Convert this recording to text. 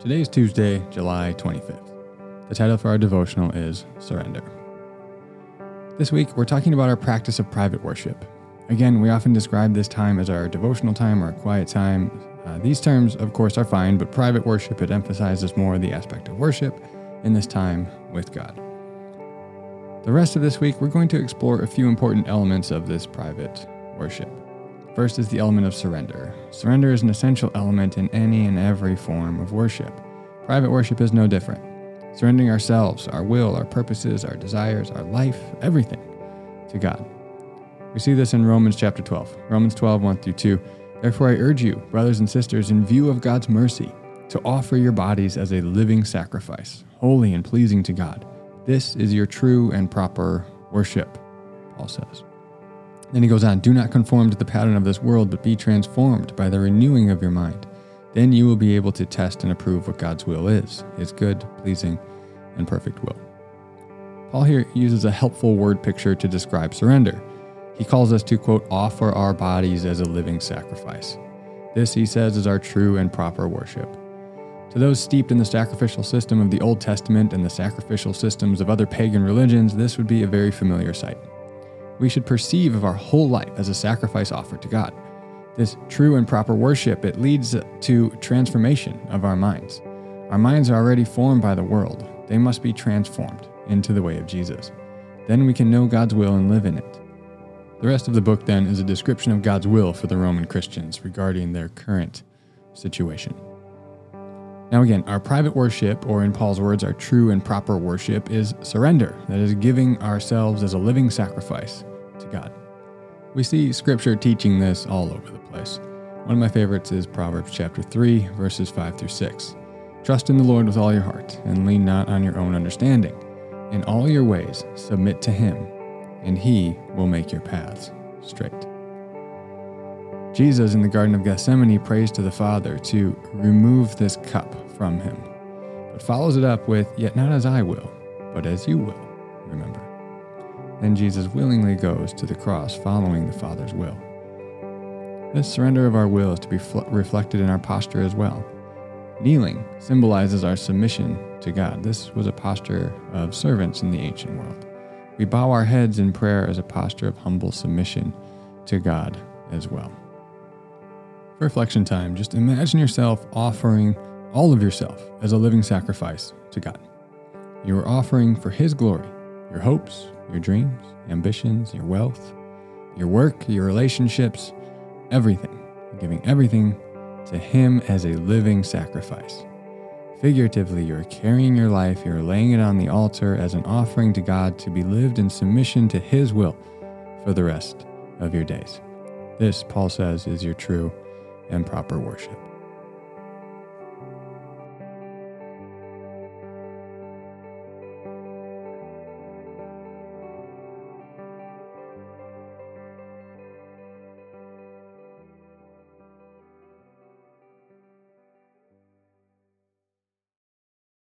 Today is Tuesday, July 25th. The title for our devotional is Surrender. This week, we're talking about our practice of private worship. Again, we often describe this time as our devotional time or quiet time. Uh, these terms, of course, are fine, but private worship, it emphasizes more the aspect of worship in this time with God. The rest of this week, we're going to explore a few important elements of this private worship. First is the element of surrender. Surrender is an essential element in any and every form of worship. Private worship is no different. Surrendering ourselves, our will, our purposes, our desires, our life, everything to God. We see this in Romans chapter 12. Romans 12, 1 through 2. Therefore, I urge you, brothers and sisters, in view of God's mercy, to offer your bodies as a living sacrifice, holy and pleasing to God. This is your true and proper worship, Paul says. Then he goes on Do not conform to the pattern of this world, but be transformed by the renewing of your mind. Then you will be able to test and approve what God's will is, his good, pleasing, and perfect will. Paul here uses a helpful word picture to describe surrender. He calls us to, quote, offer our bodies as a living sacrifice. This, he says, is our true and proper worship. To those steeped in the sacrificial system of the Old Testament and the sacrificial systems of other pagan religions, this would be a very familiar sight we should perceive of our whole life as a sacrifice offered to God. This true and proper worship, it leads to transformation of our minds. Our minds are already formed by the world. They must be transformed into the way of Jesus. Then we can know God's will and live in it. The rest of the book, then, is a description of God's will for the Roman Christians regarding their current situation. Now, again, our private worship, or in Paul's words, our true and proper worship, is surrender. That is giving ourselves as a living sacrifice God. We see scripture teaching this all over the place. One of my favorites is Proverbs chapter 3, verses 5 through 6. Trust in the Lord with all your heart, and lean not on your own understanding. In all your ways, submit to him, and he will make your paths straight. Jesus in the Garden of Gethsemane prays to the Father to remove this cup from him, but follows it up with, Yet not as I will, but as you will, remember. Then Jesus willingly goes to the cross following the Father's will. This surrender of our will is to be fl- reflected in our posture as well. Kneeling symbolizes our submission to God. This was a posture of servants in the ancient world. We bow our heads in prayer as a posture of humble submission to God as well. For reflection time, just imagine yourself offering all of yourself as a living sacrifice to God. You are offering for His glory your hopes, your dreams, ambitions, your wealth, your work, your relationships, everything, giving everything to Him as a living sacrifice. Figuratively, you're carrying your life, you're laying it on the altar as an offering to God to be lived in submission to His will for the rest of your days. This, Paul says, is your true and proper worship.